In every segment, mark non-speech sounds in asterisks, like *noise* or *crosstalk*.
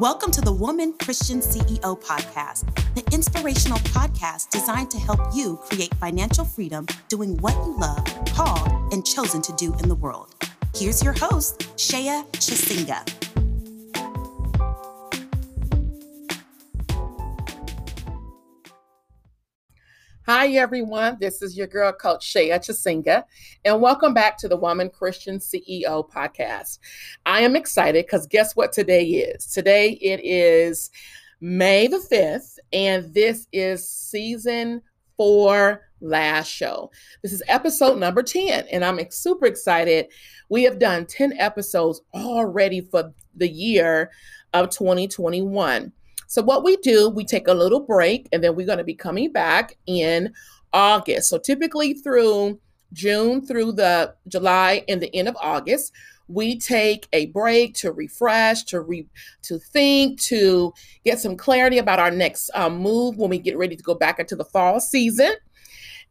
Welcome to the Woman Christian CEO podcast, the inspirational podcast designed to help you create financial freedom doing what you love, called, and chosen to do in the world. Here's your host, Sheya Chisenga. Hi, everyone. This is your girl, Coach Sheya Chisenga, and welcome back to the Woman Christian CEO podcast. I am excited because guess what today is? Today it is May the 5th, and this is season four last show. This is episode number 10, and I'm super excited. We have done 10 episodes already for the year of 2021. So, what we do, we take a little break and then we're going to be coming back in August. So, typically through June through the July and the end of August, we take a break to refresh, to re, to think, to get some clarity about our next um, move when we get ready to go back into the fall season.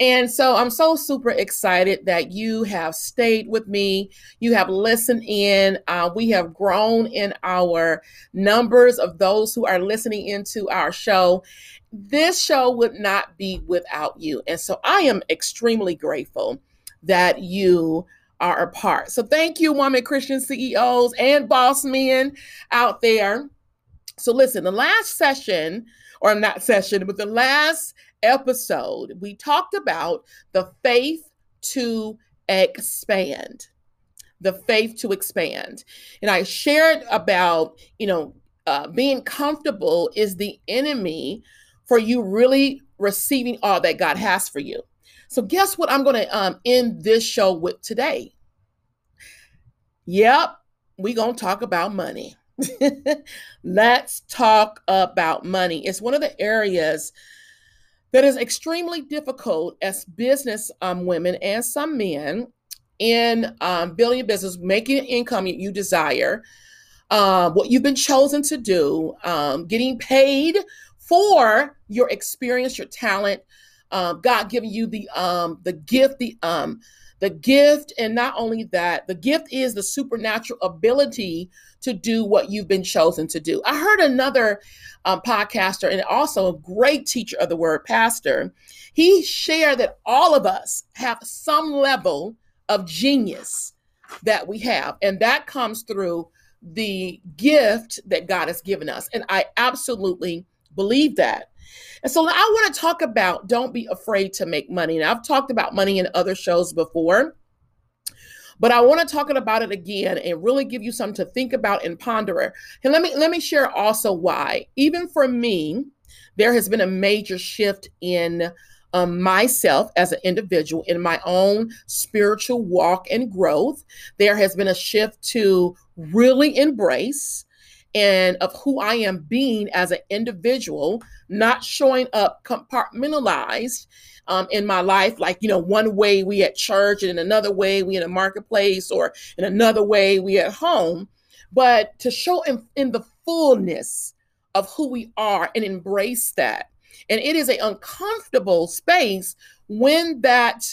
And so I'm so super excited that you have stayed with me. You have listened in. Uh, we have grown in our numbers of those who are listening into our show. This show would not be without you. And so I am extremely grateful that you are a part. So thank you, woman Christian CEOs and boss men out there. So listen, the last session, or not session, but the last episode, we talked about the faith to expand. The faith to expand. And I shared about, you know, uh, being comfortable is the enemy for you really receiving all that God has for you. So, guess what I'm going to um, end this show with today? Yep, we're going to talk about money. *laughs* Let's talk about money. It's one of the areas that is extremely difficult as business um, women and some men in um, building a business, making an income you desire, uh, what you've been chosen to do, um, getting paid for your experience, your talent, uh, God giving you the um, the gift, the um, the gift, and not only that, the gift is the supernatural ability to do what you've been chosen to do. I heard another um, podcaster and also a great teacher of the word, pastor. He shared that all of us have some level of genius that we have, and that comes through the gift that God has given us. And I absolutely believe that. And so I want to talk about don't be afraid to make money. And I've talked about money in other shows before. But I want to talk about it again and really give you something to think about and ponder. And let me let me share also why. Even for me, there has been a major shift in um, myself as an individual in my own spiritual walk and growth. There has been a shift to really embrace and of who I am being as an individual, not showing up compartmentalized um, in my life, like, you know, one way we at church and in another way we in a marketplace or in another way we at home, but to show in, in the fullness of who we are and embrace that. And it is an uncomfortable space when that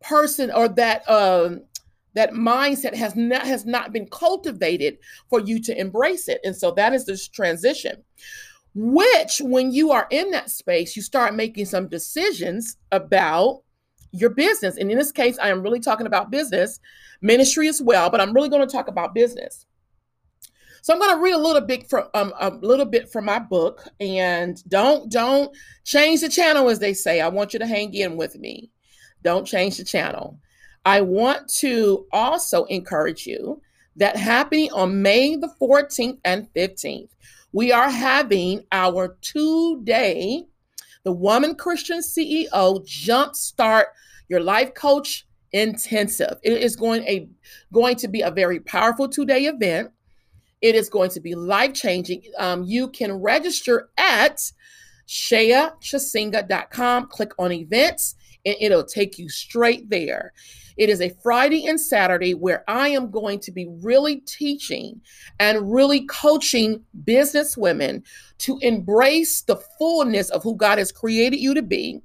person or that um, that mindset has not has not been cultivated for you to embrace it. And so that is this transition which when you are in that space you start making some decisions about your business. And in this case i am really talking about business ministry as well but i'm really going to talk about business. So i'm going to read a little bit from um, a little bit from my book and don't don't change the channel as they say. I want you to hang in with me. Don't change the channel I want to also encourage you that happening on May the 14th and 15th, we are having our two day, the Woman Christian CEO Jumpstart Your Life Coach Intensive. It is going, a, going to be a very powerful two day event. It is going to be life changing. Um, you can register at sheyachisenga.com, click on events, and it'll take you straight there. It is a Friday and Saturday where I am going to be really teaching and really coaching business women to embrace the fullness of who God has created you to be,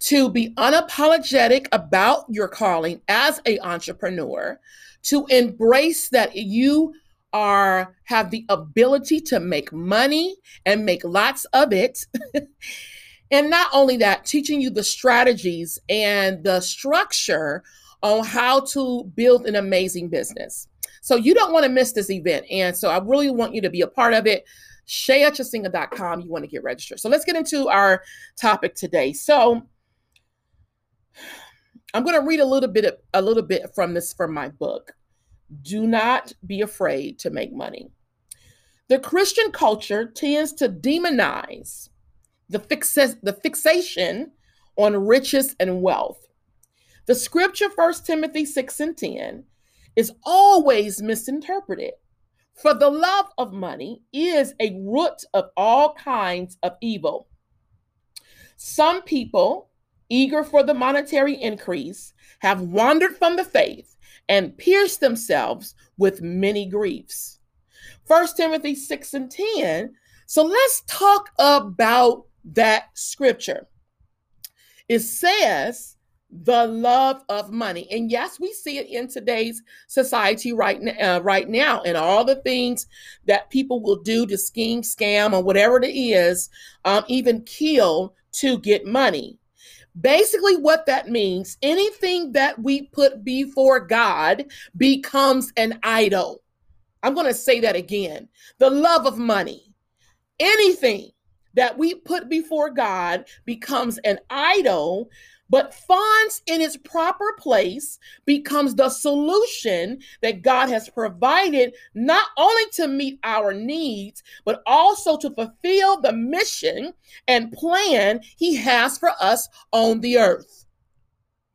to be unapologetic about your calling as a entrepreneur, to embrace that you are have the ability to make money and make lots of it. *laughs* and not only that, teaching you the strategies and the structure on how to build an amazing business. So you don't want to miss this event. And so I really want you to be a part of it. SheyaChisenga.com. You want to get registered. So let's get into our topic today. So I'm going to read a little bit a little bit from this from my book. Do not be afraid to make money. The Christian culture tends to demonize the, fixa- the fixation on riches and wealth. The scripture, 1 Timothy 6 and 10, is always misinterpreted. For the love of money is a root of all kinds of evil. Some people, eager for the monetary increase, have wandered from the faith and pierced themselves with many griefs. 1 Timothy 6 and 10. So let's talk about that scripture. It says, the love of money. And yes, we see it in today's society right now, uh, right now, and all the things that people will do to scheme, scam, or whatever it is, um, even kill to get money. Basically, what that means, anything that we put before God becomes an idol. I'm going to say that again. The love of money, anything that we put before God becomes an idol but funds in its proper place becomes the solution that God has provided, not only to meet our needs, but also to fulfill the mission and plan He has for us on the earth.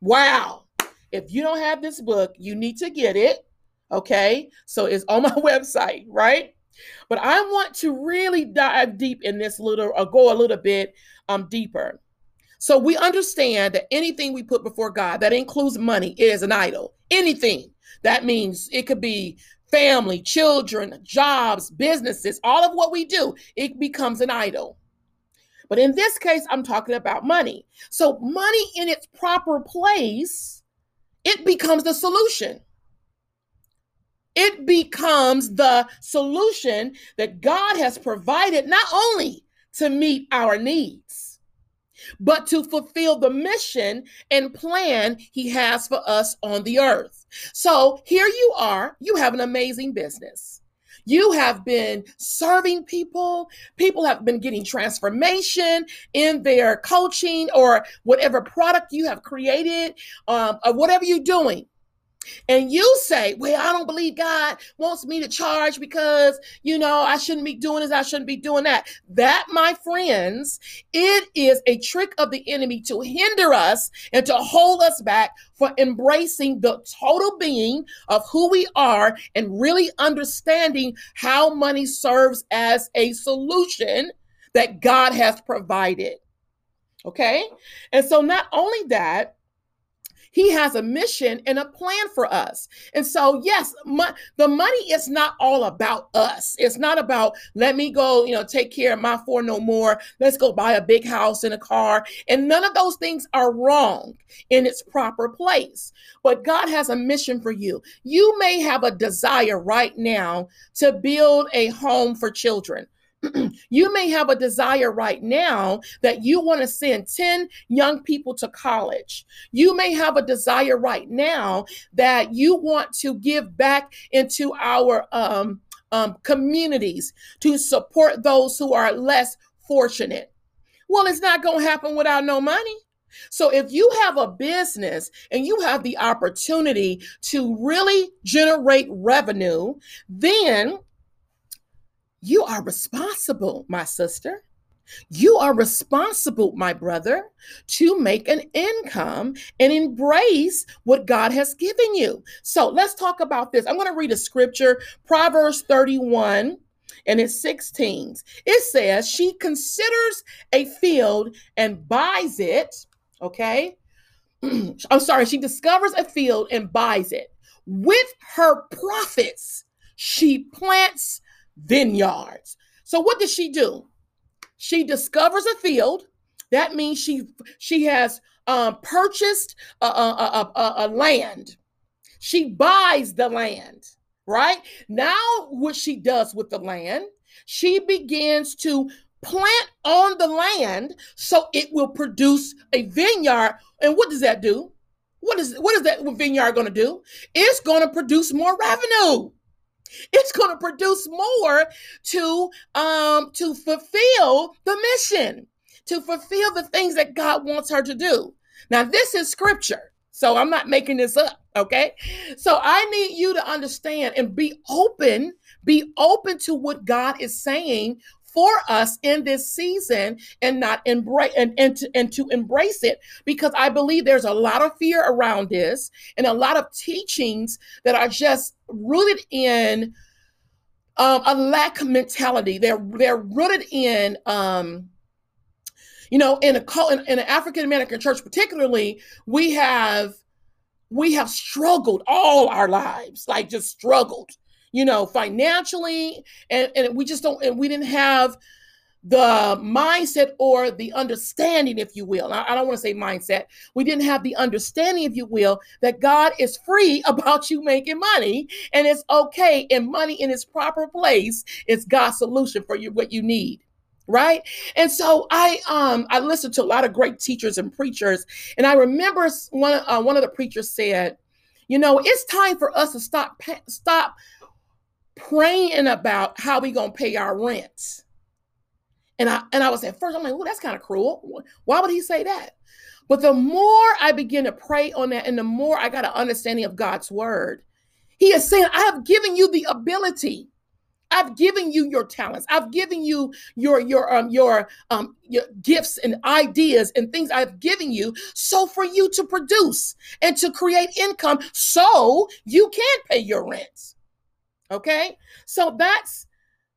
Wow. If you don't have this book, you need to get it. Okay. So it's on my *laughs* website, right? But I want to really dive deep in this little or go a little bit um deeper. So we understand that anything we put before God, that includes money, is an idol. Anything. That means it could be family, children, jobs, businesses, all of what we do, it becomes an idol. But in this case, I'm talking about money. So money in its proper place, it becomes the solution. It becomes the solution that God has provided not only to meet our needs, but to fulfill the mission and plan he has for us on the earth. So here you are, you have an amazing business. You have been serving people. People have been getting transformation in their coaching or whatever product you have created, um, or whatever you're doing and you say, Well, I don't believe God wants me to charge because, you know, I shouldn't be doing this, I shouldn't be doing that. That, my friends, it is a trick of the enemy to hinder us and to hold us back for embracing the total being of who we are and really understanding how money serves as a solution that God has provided. Okay. And so, not only that, he has a mission and a plan for us. And so, yes, my, the money is not all about us. It's not about, let me go, you know, take care of my four no more. Let's go buy a big house and a car. And none of those things are wrong in its proper place. But God has a mission for you. You may have a desire right now to build a home for children. *clears throat* you may have a desire right now that you want to send 10 young people to college. You may have a desire right now that you want to give back into our um, um, communities to support those who are less fortunate. Well, it's not going to happen without no money. So if you have a business and you have the opportunity to really generate revenue, then you are responsible, my sister. You are responsible, my brother, to make an income and embrace what God has given you. So let's talk about this. I'm going to read a scripture, Proverbs 31 and it's 16. It says, She considers a field and buys it. Okay. *clears throat* I'm sorry. She discovers a field and buys it. With her profits, she plants vineyards. So what does she do? She discovers a field. That means she she has um, purchased a, a, a, a land. She buys the land. right? Now, what she does with the land, she begins to plant on the land so it will produce a vineyard. And what does that do? What is what is that vineyard going to do? It's going to produce more revenue. It's going to produce more to um to fulfill the mission, to fulfill the things that God wants her to do. Now, this is scripture. So I'm not making this up, okay? So I need you to understand and be open, be open to what God is saying for us in this season and not embrace and, and, to, and to embrace it because I believe there's a lot of fear around this and a lot of teachings that are just rooted in um, a lack mentality. They're they're rooted in um, you know in a in, in an African American church particularly we have we have struggled all our lives like just struggled you know, financially, and, and we just don't, and we didn't have the mindset or the understanding, if you will. I, I don't want to say mindset. We didn't have the understanding, if you will, that God is free *laughs* about you making money and it's okay and money in its proper place is God's solution for you, what you need right and so i um i listened to a lot of great teachers and preachers and i remember one uh, one of the preachers said you know it's time for us to stop stop praying about how we gonna pay our rent. And I and I was at first, I'm like, well, that's kind of cruel. Why would he say that? But the more I begin to pray on that, and the more I got an understanding of God's word, He is saying, I have given you the ability. I've given you your talents. I've given you your your um your um your gifts and ideas and things I've given you so for you to produce and to create income so you can pay your rent. Okay. So that's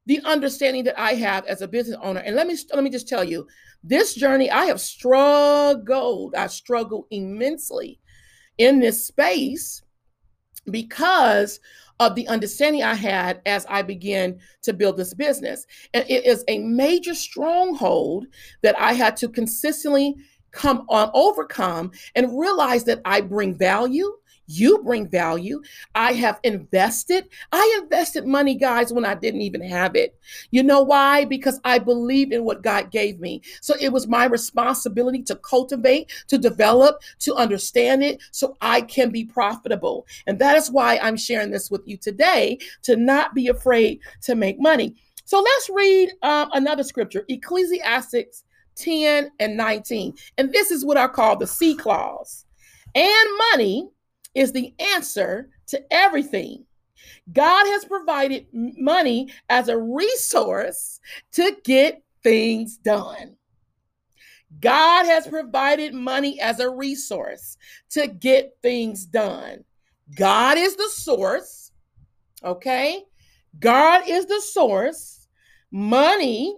the understanding that I have as a business owner. And let me let me just tell you, this journey I have struggled. I struggled immensely in this space because of the understanding I had as I began to build this business. And it is a major stronghold that I had to consistently come on overcome and realize that I bring value you bring value. I have invested. I invested money, guys, when I didn't even have it. You know why? Because I believed in what God gave me. So it was my responsibility to cultivate, to develop, to understand it so I can be profitable. And that is why I'm sharing this with you today to not be afraid to make money. So let's read um, another scripture Ecclesiastes 10 and 19. And this is what I call the C clause. And money is the answer to everything. God has provided money as a resource to get things done. God has provided money as a resource to get things done. God is the source. Okay. God is the source. Money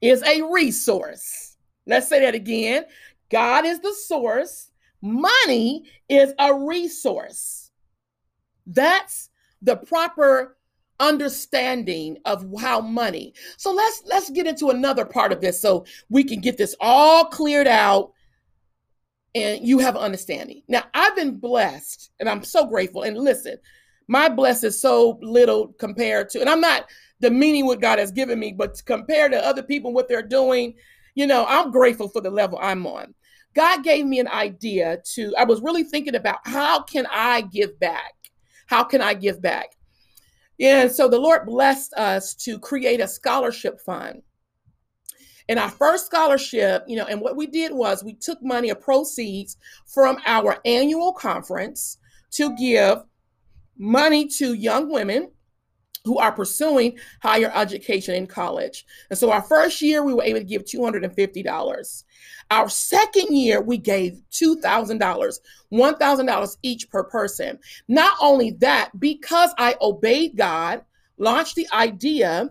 is a resource. Let's say that again. God is the source. Money is a resource. That's the proper understanding of how money. So let's let's get into another part of this so we can get this all cleared out and you have understanding. Now, I've been blessed and I'm so grateful and listen, my bless is so little compared to and I'm not demeaning what God has given me, but compared to other people what they're doing, you know, I'm grateful for the level I'm on. God gave me an idea to, I was really thinking about how can I give back? How can I give back? And so the Lord blessed us to create a scholarship fund. And our first scholarship, you know, and what we did was we took money or proceeds from our annual conference to give money to young women who are pursuing higher education in college. And so our first year, we were able to give $250. Our second year, we gave $2,000, $1,000 each per person. Not only that, because I obeyed God, launched the idea,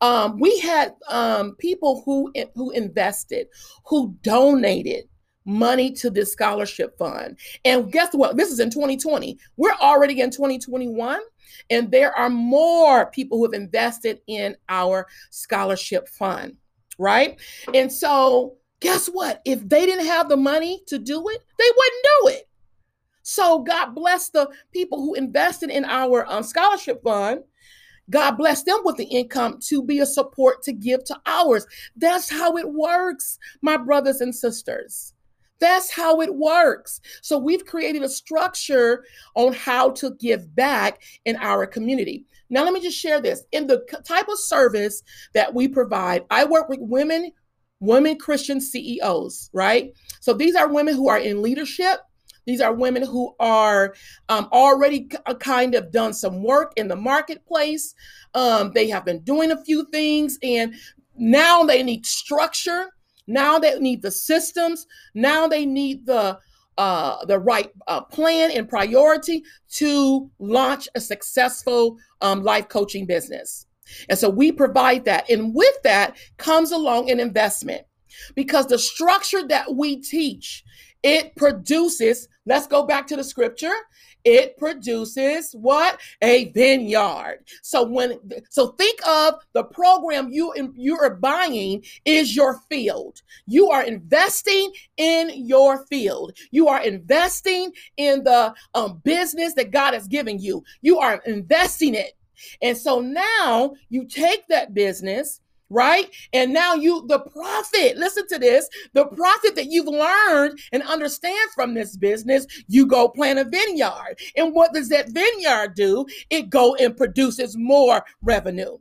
um, we had um, people who who invested, who donated money to this scholarship fund. And guess what? This is in 2020. We're already in 2021. And there are more people who have invested in our scholarship fund, right? And so, guess what? If they didn't have the money to do it, they wouldn't do it. So God bless the people who invested in our um, scholarship fund. God bless them with the income to be a support to give to ours. That's how it works, my brothers and sisters. That's how it works. So we've created a structure on how to give back in our community. Now, let me just share this. In the type of service that we provide, I work with women, women Christian CEOs, right? So these are women who are in leadership. These are women who are um, already uh, kind of done some work in the marketplace. Um, they have been doing a few things and now they need structure now they need the systems. Now they need the uh, the right uh, plan and priority to launch a successful um, life coaching business. And so we provide that. And with that comes along an investment because the structure that we teach, it produces, let's go back to the scripture. It produces what? A vineyard. So when so think of the program you you are buying is your field. You are investing in your field. You are investing in the um, business that god has given you. You are investing it. And so now you take that business right? And now you, the profit, listen to this the profit that you've learned and understand from this business, you go plant a vineyard. And what does that vineyard do? It go and produces more revenue.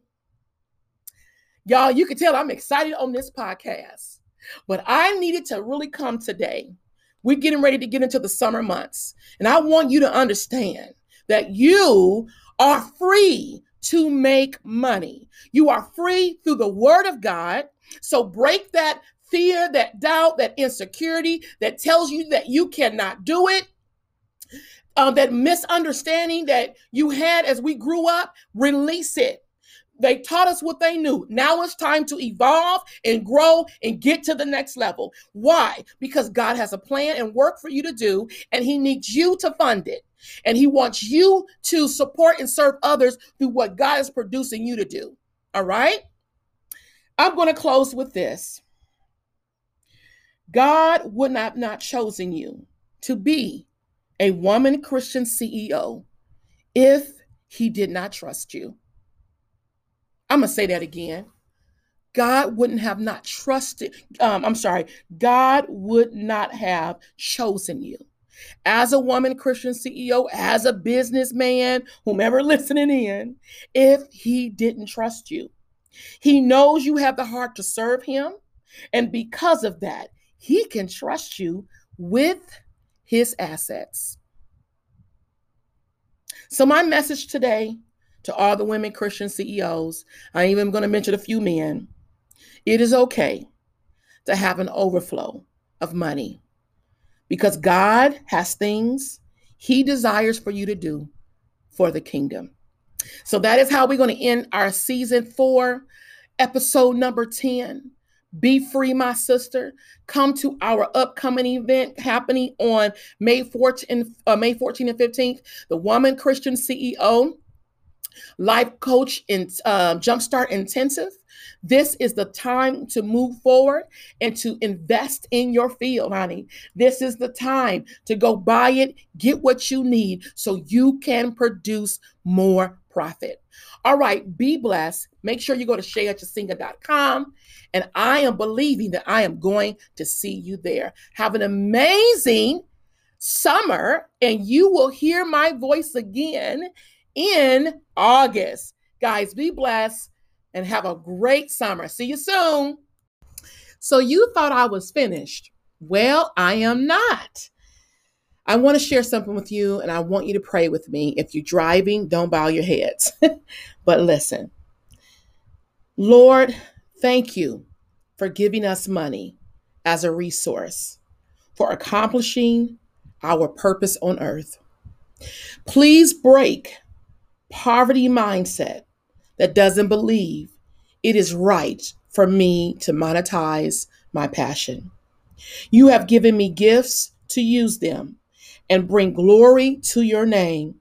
Y'all, you can tell I'm excited on this podcast, but I needed to really come today. We're getting ready to get into the summer months, and I want you to understand that you are free to make money. You are free through the word of God. So break that fear, that doubt, that insecurity that tells you that you cannot do it. Uh, that misunderstanding that you had as we grew up, release it. They taught us what they knew. Now it's time to evolve and grow and get to the next level. Why? Because God has a plan and work for you to do, and He needs you to fund it. And He wants you to support and serve others through what God is producing you to do. All right? I'm going to close with this God would not have not chosen you to be a woman Christian CEO if He did not trust you. I'm going to say that again. God wouldn't have not trusted, um, I'm sorry, God would not have chosen you as a woman Christian CEO, as a businessman, whomever *laughs* listening in, if he didn't trust you. He knows you have the heart to serve him. And because of that, he can trust you with his assets. So, my message today to all the women Christian CEOs, I'm even going to mention a few men. It is okay to have an overflow of money because God has things He desires for you to do for the kingdom. So that is how we're going to end our season four, episode number 10. Be free, my sister. Come to our upcoming event happening on May 14th, uh, May 14th and 15th, the Woman Christian CEO Life Coach in uh, Jumpstart Intensive. This is the time to move forward and to invest in your field, honey. This is the time to go buy it, get what you need so you can produce more profit. All right, be blessed. Make sure you go to sheyachisenga.com. And I am believing that I am going to see you there. Have an amazing summer, and you will hear my voice again in August. Guys, be blessed and have a great summer. See you soon. So, you thought I was finished. Well, I am not. I want to share something with you and I want you to pray with me. If you're driving, don't bow your heads. *laughs* but listen, Lord, thank you for giving us money as a resource for accomplishing our purpose on earth. Please break poverty mindset that doesn't believe it is right for me to monetize my passion. You have given me gifts to use them and bring glory to your name.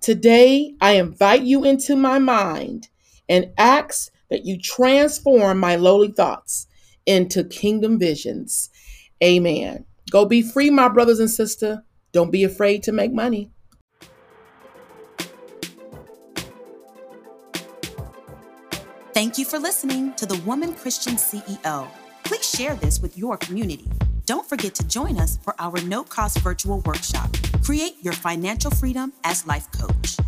Today, I invite you into my mind and ask that you transform my lowly thoughts into kingdom visions. Amen. Go be free, my brothers and sisters. Don't be afraid to make money. Thank you for listening to the Woman Christian CEO. Please share this with your community. Don't forget to join us for our no cost virtual workshop Create Your Financial Freedom as Life Coach.